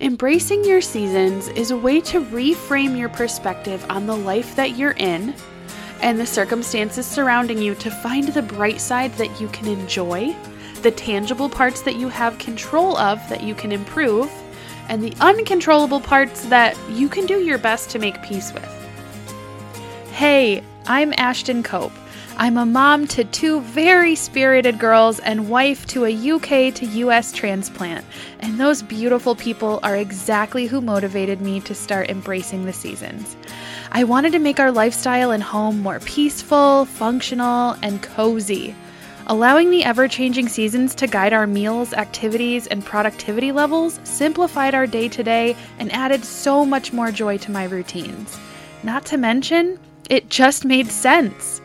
Embracing your seasons is a way to reframe your perspective on the life that you're in and the circumstances surrounding you to find the bright side that you can enjoy, the tangible parts that you have control of that you can improve, and the uncontrollable parts that you can do your best to make peace with. Hey, I'm Ashton Cope. I'm a mom to two very spirited girls and wife to a UK to US transplant. And those beautiful people are exactly who motivated me to start embracing the seasons. I wanted to make our lifestyle and home more peaceful, functional, and cozy. Allowing the ever changing seasons to guide our meals, activities, and productivity levels simplified our day to day and added so much more joy to my routines. Not to mention, it just made sense.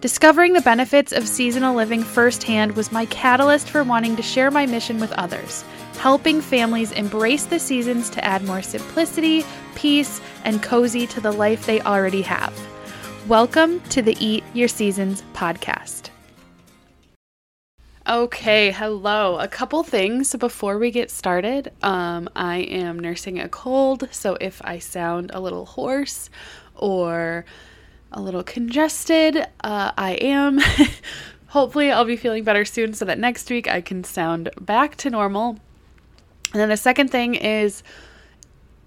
Discovering the benefits of seasonal living firsthand was my catalyst for wanting to share my mission with others, helping families embrace the seasons to add more simplicity, peace, and cozy to the life they already have. Welcome to the Eat Your Seasons podcast. Okay, hello. A couple things before we get started. Um, I am nursing a cold, so if I sound a little hoarse or a little congested. Uh, I am. Hopefully, I'll be feeling better soon so that next week I can sound back to normal. And then the second thing is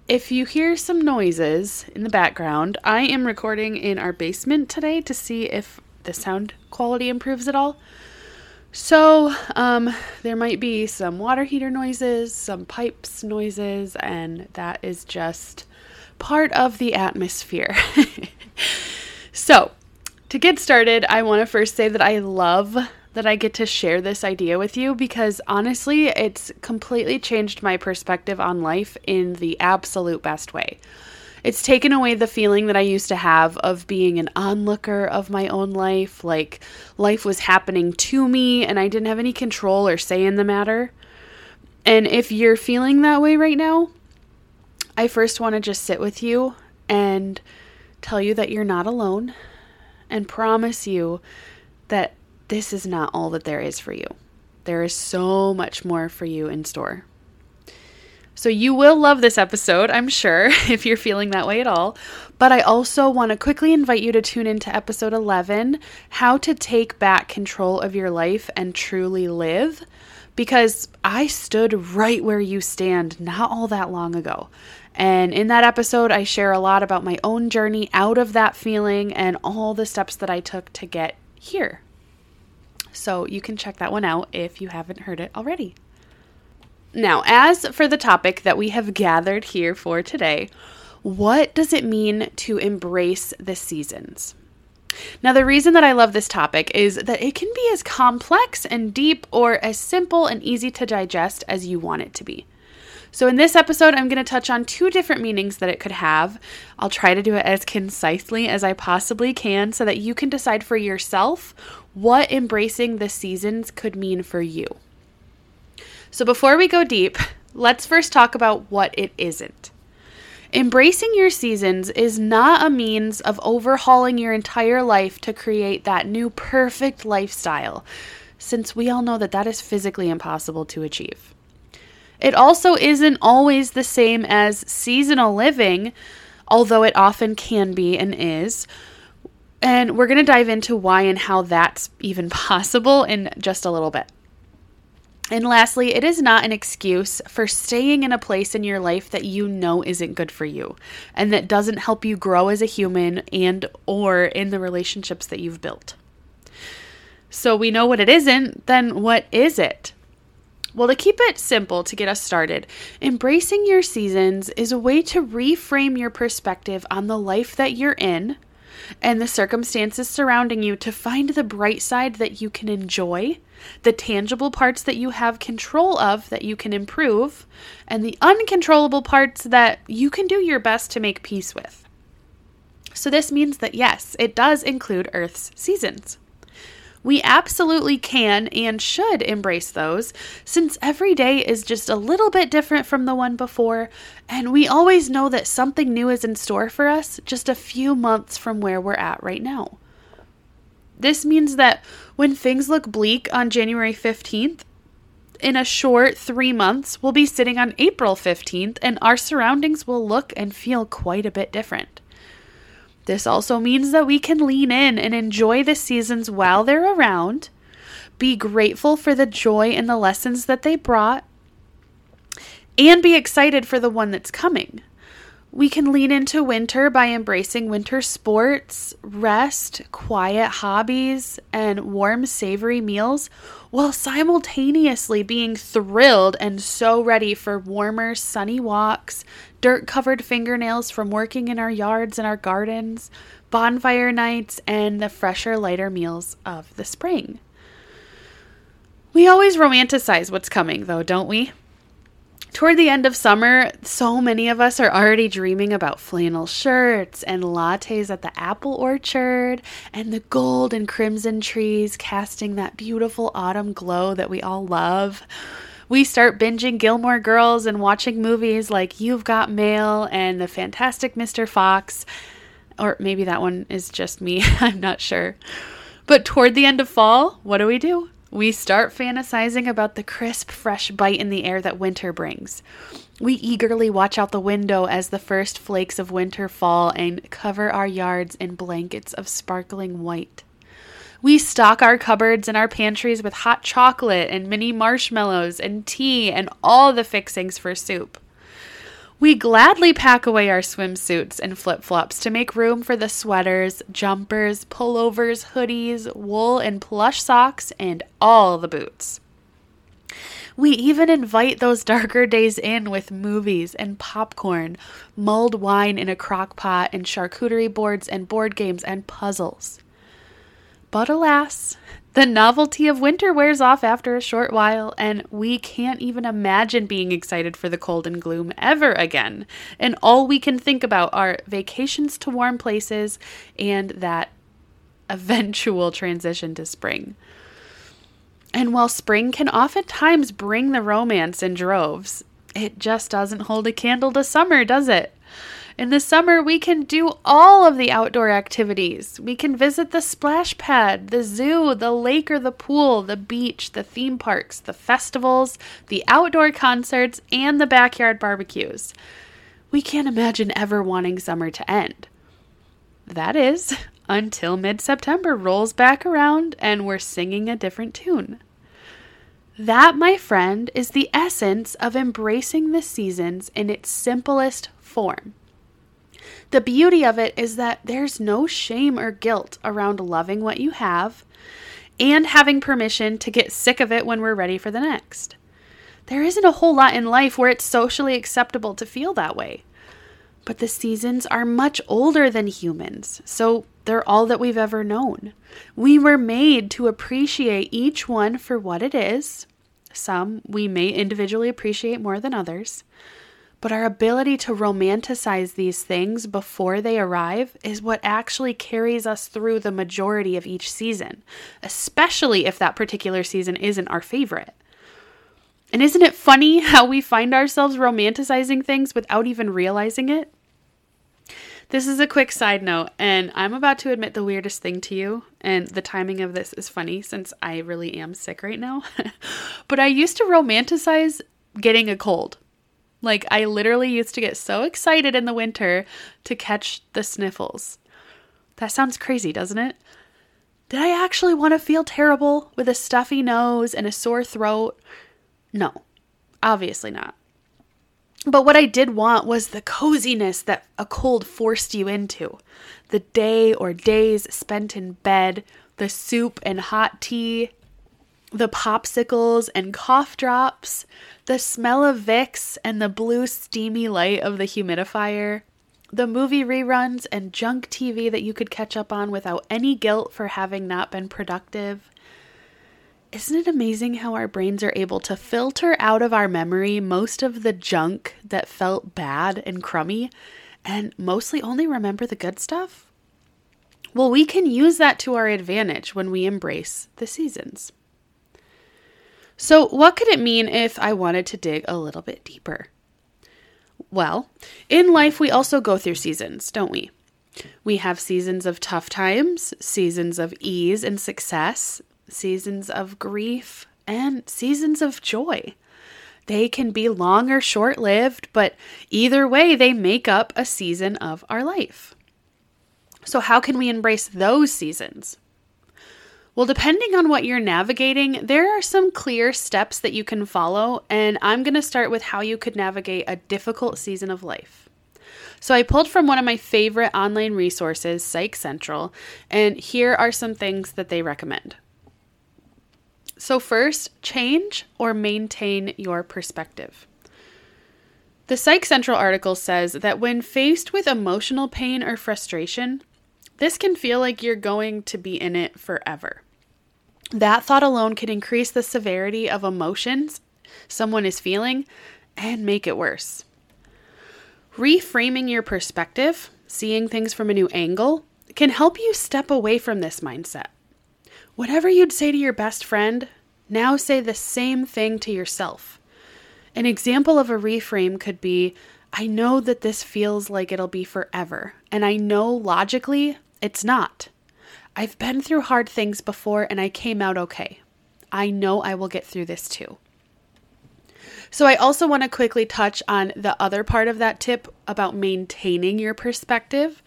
if you hear some noises in the background, I am recording in our basement today to see if the sound quality improves at all. So, um, there might be some water heater noises, some pipes noises, and that is just part of the atmosphere. So, to get started, I want to first say that I love that I get to share this idea with you because honestly, it's completely changed my perspective on life in the absolute best way. It's taken away the feeling that I used to have of being an onlooker of my own life, like life was happening to me and I didn't have any control or say in the matter. And if you're feeling that way right now, I first want to just sit with you and tell you that you're not alone, and promise you that this is not all that there is for you. There is so much more for you in store. So, you will love this episode, I'm sure, if you're feeling that way at all. But I also want to quickly invite you to tune into episode 11 How to Take Back Control of Your Life and Truly Live. Because I stood right where you stand not all that long ago. And in that episode, I share a lot about my own journey out of that feeling and all the steps that I took to get here. So you can check that one out if you haven't heard it already. Now, as for the topic that we have gathered here for today, what does it mean to embrace the seasons? Now, the reason that I love this topic is that it can be as complex and deep or as simple and easy to digest as you want it to be. So, in this episode, I'm going to touch on two different meanings that it could have. I'll try to do it as concisely as I possibly can so that you can decide for yourself what embracing the seasons could mean for you. So, before we go deep, let's first talk about what it isn't. Embracing your seasons is not a means of overhauling your entire life to create that new perfect lifestyle, since we all know that that is physically impossible to achieve. It also isn't always the same as seasonal living, although it often can be and is. And we're going to dive into why and how that's even possible in just a little bit. And lastly, it is not an excuse for staying in a place in your life that you know isn't good for you and that doesn't help you grow as a human and or in the relationships that you've built. So we know what it isn't, then what is it? Well, to keep it simple to get us started, embracing your seasons is a way to reframe your perspective on the life that you're in and the circumstances surrounding you to find the bright side that you can enjoy, the tangible parts that you have control of that you can improve, and the uncontrollable parts that you can do your best to make peace with. So, this means that yes, it does include Earth's seasons. We absolutely can and should embrace those, since every day is just a little bit different from the one before, and we always know that something new is in store for us just a few months from where we're at right now. This means that when things look bleak on January 15th, in a short three months, we'll be sitting on April 15th, and our surroundings will look and feel quite a bit different. This also means that we can lean in and enjoy the seasons while they're around, be grateful for the joy and the lessons that they brought, and be excited for the one that's coming. We can lean into winter by embracing winter sports, rest, quiet hobbies, and warm, savory meals, while simultaneously being thrilled and so ready for warmer, sunny walks, dirt covered fingernails from working in our yards and our gardens, bonfire nights, and the fresher, lighter meals of the spring. We always romanticize what's coming, though, don't we? Toward the end of summer, so many of us are already dreaming about flannel shirts and lattes at the apple orchard and the gold and crimson trees casting that beautiful autumn glow that we all love. We start binging Gilmore Girls and watching movies like You've Got Mail and The Fantastic Mr. Fox. Or maybe that one is just me, I'm not sure. But toward the end of fall, what do we do? We start fantasizing about the crisp, fresh bite in the air that winter brings. We eagerly watch out the window as the first flakes of winter fall and cover our yards in blankets of sparkling white. We stock our cupboards and our pantries with hot chocolate and mini marshmallows and tea and all the fixings for soup. We gladly pack away our swimsuits and flip flops to make room for the sweaters, jumpers, pullovers, hoodies, wool and plush socks, and all the boots. We even invite those darker days in with movies and popcorn, mulled wine in a crock pot, and charcuterie boards and board games and puzzles. But alas, the novelty of winter wears off after a short while, and we can't even imagine being excited for the cold and gloom ever again. And all we can think about are vacations to warm places and that eventual transition to spring. And while spring can oftentimes bring the romance in droves, it just doesn't hold a candle to summer, does it? In the summer, we can do all of the outdoor activities. We can visit the splash pad, the zoo, the lake or the pool, the beach, the theme parks, the festivals, the outdoor concerts, and the backyard barbecues. We can't imagine ever wanting summer to end. That is, until mid September rolls back around and we're singing a different tune. That, my friend, is the essence of embracing the seasons in its simplest form. The beauty of it is that there's no shame or guilt around loving what you have and having permission to get sick of it when we're ready for the next. There isn't a whole lot in life where it's socially acceptable to feel that way. But the seasons are much older than humans, so they're all that we've ever known. We were made to appreciate each one for what it is. Some we may individually appreciate more than others. But our ability to romanticize these things before they arrive is what actually carries us through the majority of each season, especially if that particular season isn't our favorite. And isn't it funny how we find ourselves romanticizing things without even realizing it? This is a quick side note, and I'm about to admit the weirdest thing to you, and the timing of this is funny since I really am sick right now. but I used to romanticize getting a cold. Like, I literally used to get so excited in the winter to catch the sniffles. That sounds crazy, doesn't it? Did I actually want to feel terrible with a stuffy nose and a sore throat? No, obviously not. But what I did want was the coziness that a cold forced you into. The day or days spent in bed, the soup and hot tea, the popsicles and cough drops, the smell of Vicks and the blue steamy light of the humidifier, the movie reruns and junk TV that you could catch up on without any guilt for having not been productive. Isn't it amazing how our brains are able to filter out of our memory most of the junk that felt bad and crummy and mostly only remember the good stuff? Well, we can use that to our advantage when we embrace the seasons. So, what could it mean if I wanted to dig a little bit deeper? Well, in life, we also go through seasons, don't we? We have seasons of tough times, seasons of ease and success, seasons of grief, and seasons of joy. They can be long or short lived, but either way, they make up a season of our life. So, how can we embrace those seasons? Well, depending on what you're navigating, there are some clear steps that you can follow, and I'm going to start with how you could navigate a difficult season of life. So, I pulled from one of my favorite online resources, Psych Central, and here are some things that they recommend. So, first, change or maintain your perspective. The Psych Central article says that when faced with emotional pain or frustration, this can feel like you're going to be in it forever. That thought alone can increase the severity of emotions someone is feeling and make it worse. Reframing your perspective, seeing things from a new angle, can help you step away from this mindset. Whatever you'd say to your best friend, now say the same thing to yourself. An example of a reframe could be I know that this feels like it'll be forever, and I know logically it's not. I've been through hard things before and I came out okay. I know I will get through this too. So, I also want to quickly touch on the other part of that tip about maintaining your perspective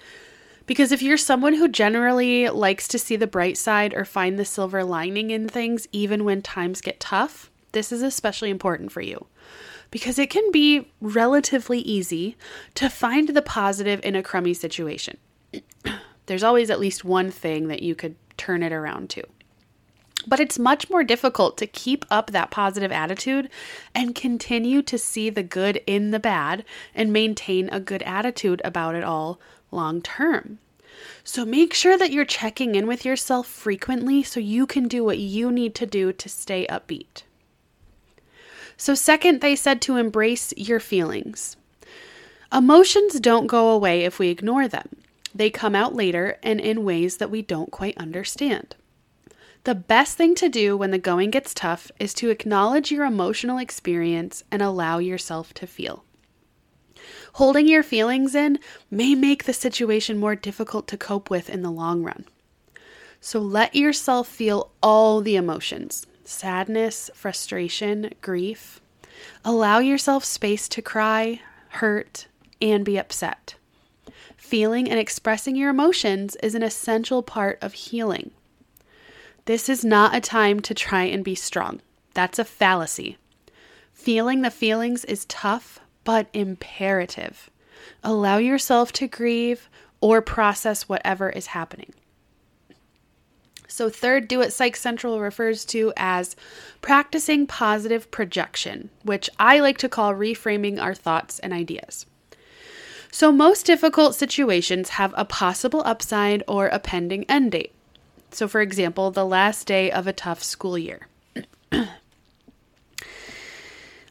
because if you're someone who generally likes to see the bright side or find the silver lining in things, even when times get tough, this is especially important for you. Because it can be relatively easy to find the positive in a crummy situation. There's always at least one thing that you could turn it around to. But it's much more difficult to keep up that positive attitude and continue to see the good in the bad and maintain a good attitude about it all long term. So make sure that you're checking in with yourself frequently so you can do what you need to do to stay upbeat. So, second, they said to embrace your feelings. Emotions don't go away if we ignore them, they come out later and in ways that we don't quite understand. The best thing to do when the going gets tough is to acknowledge your emotional experience and allow yourself to feel. Holding your feelings in may make the situation more difficult to cope with in the long run. So let yourself feel all the emotions sadness, frustration, grief. Allow yourself space to cry, hurt, and be upset. Feeling and expressing your emotions is an essential part of healing. This is not a time to try and be strong. That's a fallacy. Feeling the feelings is tough, but imperative. Allow yourself to grieve or process whatever is happening. So, third, do what Psych Central refers to as practicing positive projection, which I like to call reframing our thoughts and ideas. So, most difficult situations have a possible upside or a pending end date. So, for example, the last day of a tough school year.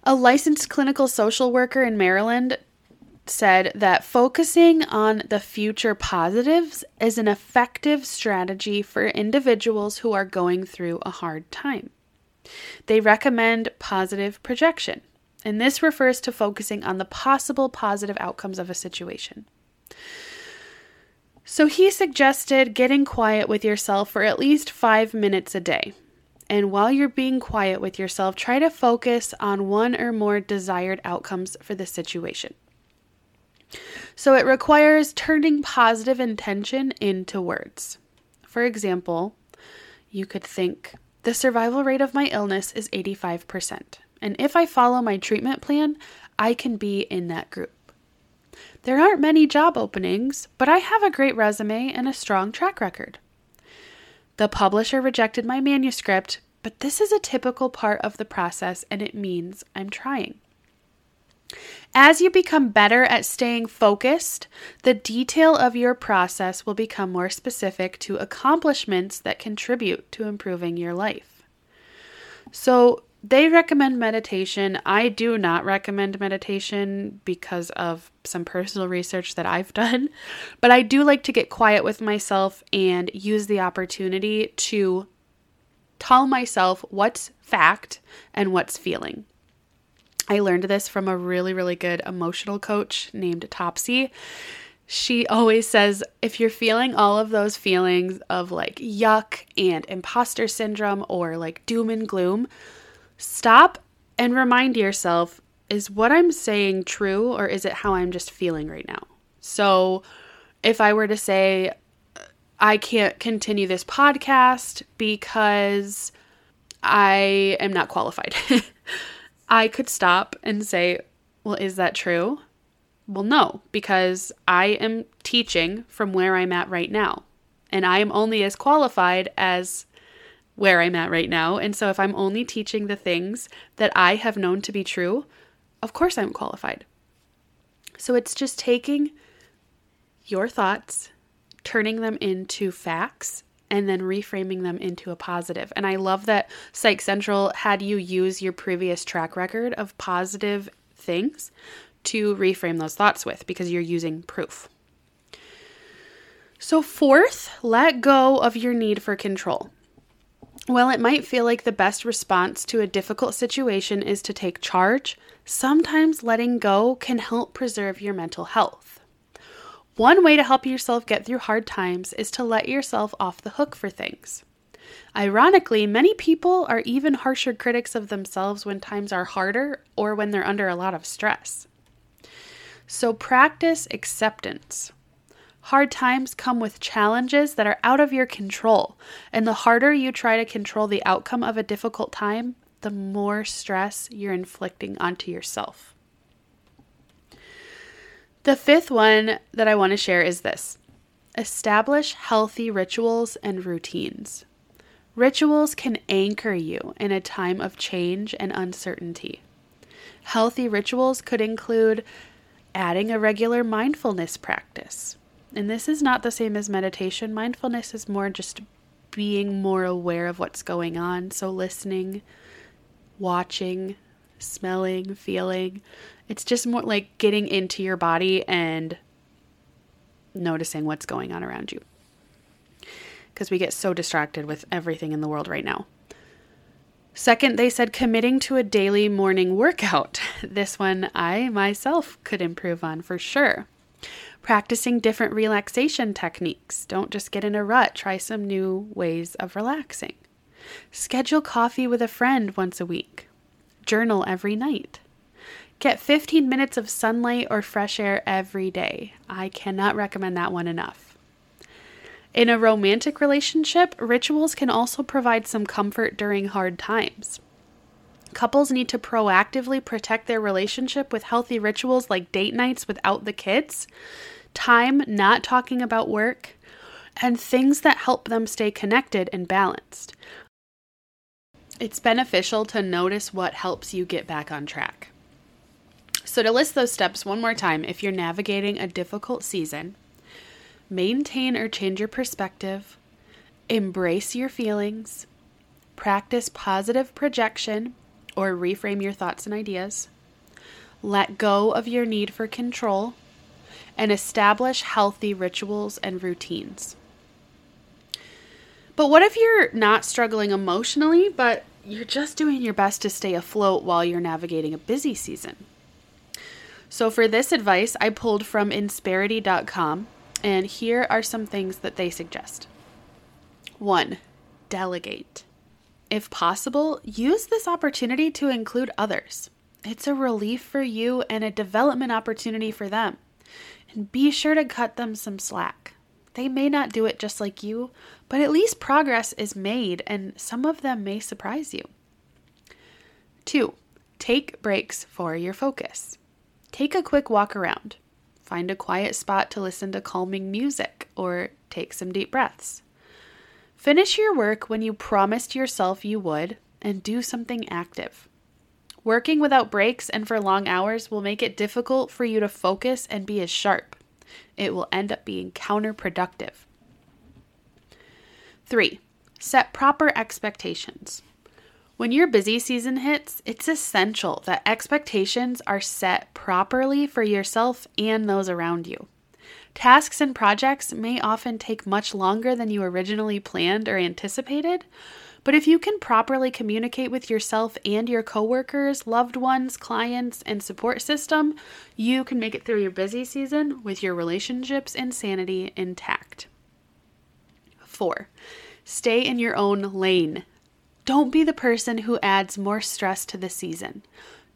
A licensed clinical social worker in Maryland said that focusing on the future positives is an effective strategy for individuals who are going through a hard time. They recommend positive projection, and this refers to focusing on the possible positive outcomes of a situation. So he suggested getting quiet with yourself for at least five minutes a day. And while you're being quiet with yourself, try to focus on one or more desired outcomes for the situation. So it requires turning positive intention into words. For example, you could think, the survival rate of my illness is 85%. And if I follow my treatment plan, I can be in that group. There aren't many job openings, but I have a great resume and a strong track record. The publisher rejected my manuscript, but this is a typical part of the process and it means I'm trying. As you become better at staying focused, the detail of your process will become more specific to accomplishments that contribute to improving your life. So, they recommend meditation. I do not recommend meditation because of some personal research that I've done, but I do like to get quiet with myself and use the opportunity to tell myself what's fact and what's feeling. I learned this from a really, really good emotional coach named Topsy. She always says if you're feeling all of those feelings of like yuck and imposter syndrome or like doom and gloom, Stop and remind yourself is what I'm saying true or is it how I'm just feeling right now? So, if I were to say, I can't continue this podcast because I am not qualified, I could stop and say, Well, is that true? Well, no, because I am teaching from where I'm at right now. And I am only as qualified as where I'm at right now. And so if I'm only teaching the things that I have known to be true, of course I'm qualified. So it's just taking your thoughts, turning them into facts, and then reframing them into a positive. And I love that Psych Central had you use your previous track record of positive things to reframe those thoughts with because you're using proof. So, fourth, let go of your need for control. While it might feel like the best response to a difficult situation is to take charge, sometimes letting go can help preserve your mental health. One way to help yourself get through hard times is to let yourself off the hook for things. Ironically, many people are even harsher critics of themselves when times are harder or when they're under a lot of stress. So practice acceptance. Hard times come with challenges that are out of your control, and the harder you try to control the outcome of a difficult time, the more stress you're inflicting onto yourself. The fifth one that I want to share is this establish healthy rituals and routines. Rituals can anchor you in a time of change and uncertainty. Healthy rituals could include adding a regular mindfulness practice. And this is not the same as meditation. Mindfulness is more just being more aware of what's going on. So, listening, watching, smelling, feeling. It's just more like getting into your body and noticing what's going on around you. Because we get so distracted with everything in the world right now. Second, they said committing to a daily morning workout. This one I myself could improve on for sure. Practicing different relaxation techniques. Don't just get in a rut, try some new ways of relaxing. Schedule coffee with a friend once a week. Journal every night. Get 15 minutes of sunlight or fresh air every day. I cannot recommend that one enough. In a romantic relationship, rituals can also provide some comfort during hard times. Couples need to proactively protect their relationship with healthy rituals like date nights without the kids, time not talking about work, and things that help them stay connected and balanced. It's beneficial to notice what helps you get back on track. So, to list those steps one more time, if you're navigating a difficult season, maintain or change your perspective, embrace your feelings, practice positive projection or reframe your thoughts and ideas, let go of your need for control, and establish healthy rituals and routines. But what if you're not struggling emotionally, but you're just doing your best to stay afloat while you're navigating a busy season? So, for this advice, I pulled from Insperity.com and here are some things that they suggest. One, delegate. If possible, use this opportunity to include others. It's a relief for you and a development opportunity for them. And be sure to cut them some slack. They may not do it just like you, but at least progress is made and some of them may surprise you. Two, take breaks for your focus. Take a quick walk around. Find a quiet spot to listen to calming music or take some deep breaths. Finish your work when you promised yourself you would and do something active. Working without breaks and for long hours will make it difficult for you to focus and be as sharp. It will end up being counterproductive. 3. Set proper expectations. When your busy season hits, it's essential that expectations are set properly for yourself and those around you. Tasks and projects may often take much longer than you originally planned or anticipated, but if you can properly communicate with yourself and your coworkers, loved ones, clients, and support system, you can make it through your busy season with your relationships and sanity intact. 4. Stay in your own lane. Don't be the person who adds more stress to the season.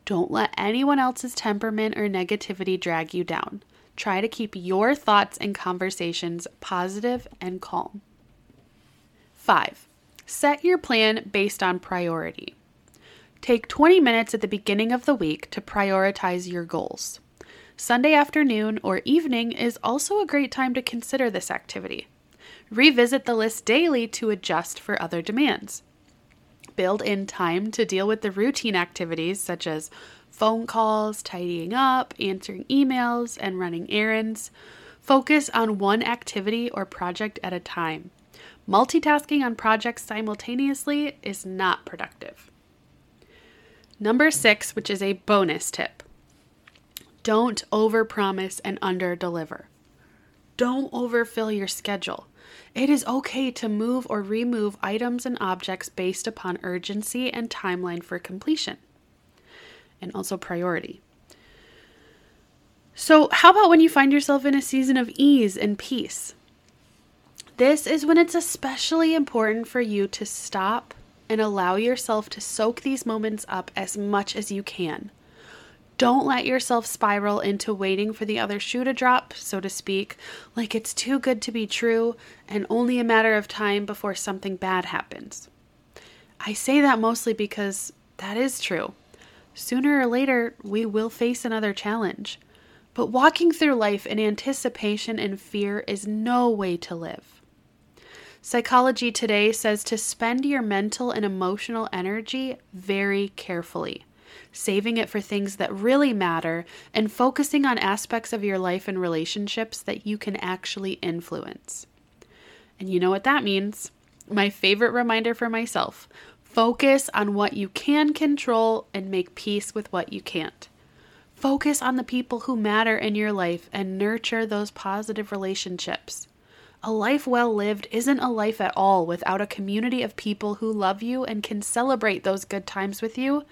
Don't let anyone else's temperament or negativity drag you down. Try to keep your thoughts and conversations positive and calm. 5. Set your plan based on priority. Take 20 minutes at the beginning of the week to prioritize your goals. Sunday afternoon or evening is also a great time to consider this activity. Revisit the list daily to adjust for other demands build in time to deal with the routine activities such as phone calls, tidying up, answering emails, and running errands. Focus on one activity or project at a time. Multitasking on projects simultaneously is not productive. Number six, which is a bonus tip don't overpromise and underdeliver. Don't overfill your schedule. It is okay to move or remove items and objects based upon urgency and timeline for completion, and also priority. So, how about when you find yourself in a season of ease and peace? This is when it's especially important for you to stop and allow yourself to soak these moments up as much as you can. Don't let yourself spiral into waiting for the other shoe to drop, so to speak, like it's too good to be true and only a matter of time before something bad happens. I say that mostly because that is true. Sooner or later, we will face another challenge. But walking through life in anticipation and fear is no way to live. Psychology Today says to spend your mental and emotional energy very carefully saving it for things that really matter, and focusing on aspects of your life and relationships that you can actually influence. And you know what that means? My favorite reminder for myself focus on what you can control and make peace with what you can't. Focus on the people who matter in your life and nurture those positive relationships. A life well lived isn't a life at all without a community of people who love you and can celebrate those good times with you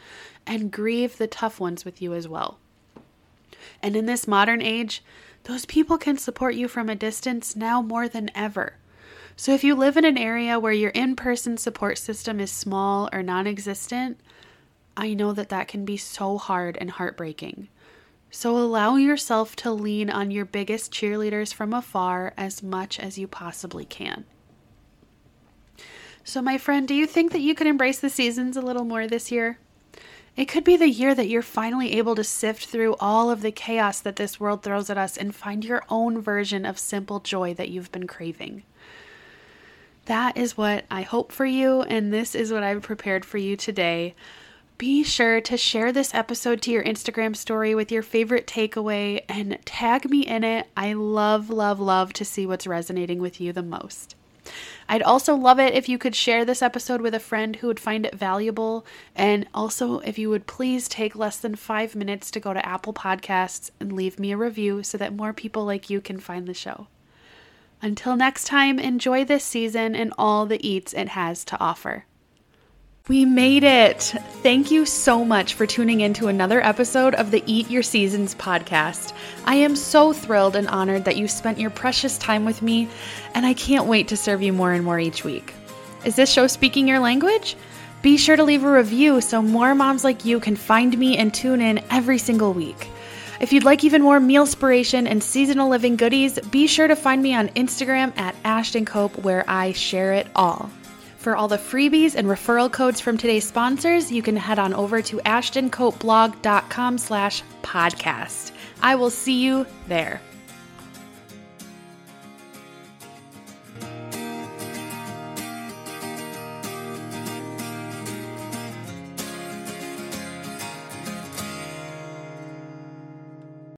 and grieve the tough ones with you as well. And in this modern age, those people can support you from a distance now more than ever. So if you live in an area where your in person support system is small or non existent, I know that that can be so hard and heartbreaking. So allow yourself to lean on your biggest cheerleaders from afar as much as you possibly can. So, my friend, do you think that you can embrace the seasons a little more this year? It could be the year that you're finally able to sift through all of the chaos that this world throws at us and find your own version of simple joy that you've been craving. That is what I hope for you, and this is what I've prepared for you today. Be sure to share this episode to your Instagram story with your favorite takeaway and tag me in it. I love, love, love to see what's resonating with you the most. I'd also love it if you could share this episode with a friend who would find it valuable. And also, if you would please take less than five minutes to go to Apple Podcasts and leave me a review so that more people like you can find the show. Until next time, enjoy this season and all the eats it has to offer. We made it! Thank you so much for tuning in to another episode of the Eat Your Seasons podcast. I am so thrilled and honored that you spent your precious time with me, and I can't wait to serve you more and more each week. Is this show speaking your language? Be sure to leave a review so more moms like you can find me and tune in every single week. If you'd like even more meal inspiration and seasonal living goodies, be sure to find me on Instagram at Ashton Cope where I share it all. For all the freebies and referral codes from today's sponsors, you can head on over to ashtoncopeblog.com slash podcast. I will see you there.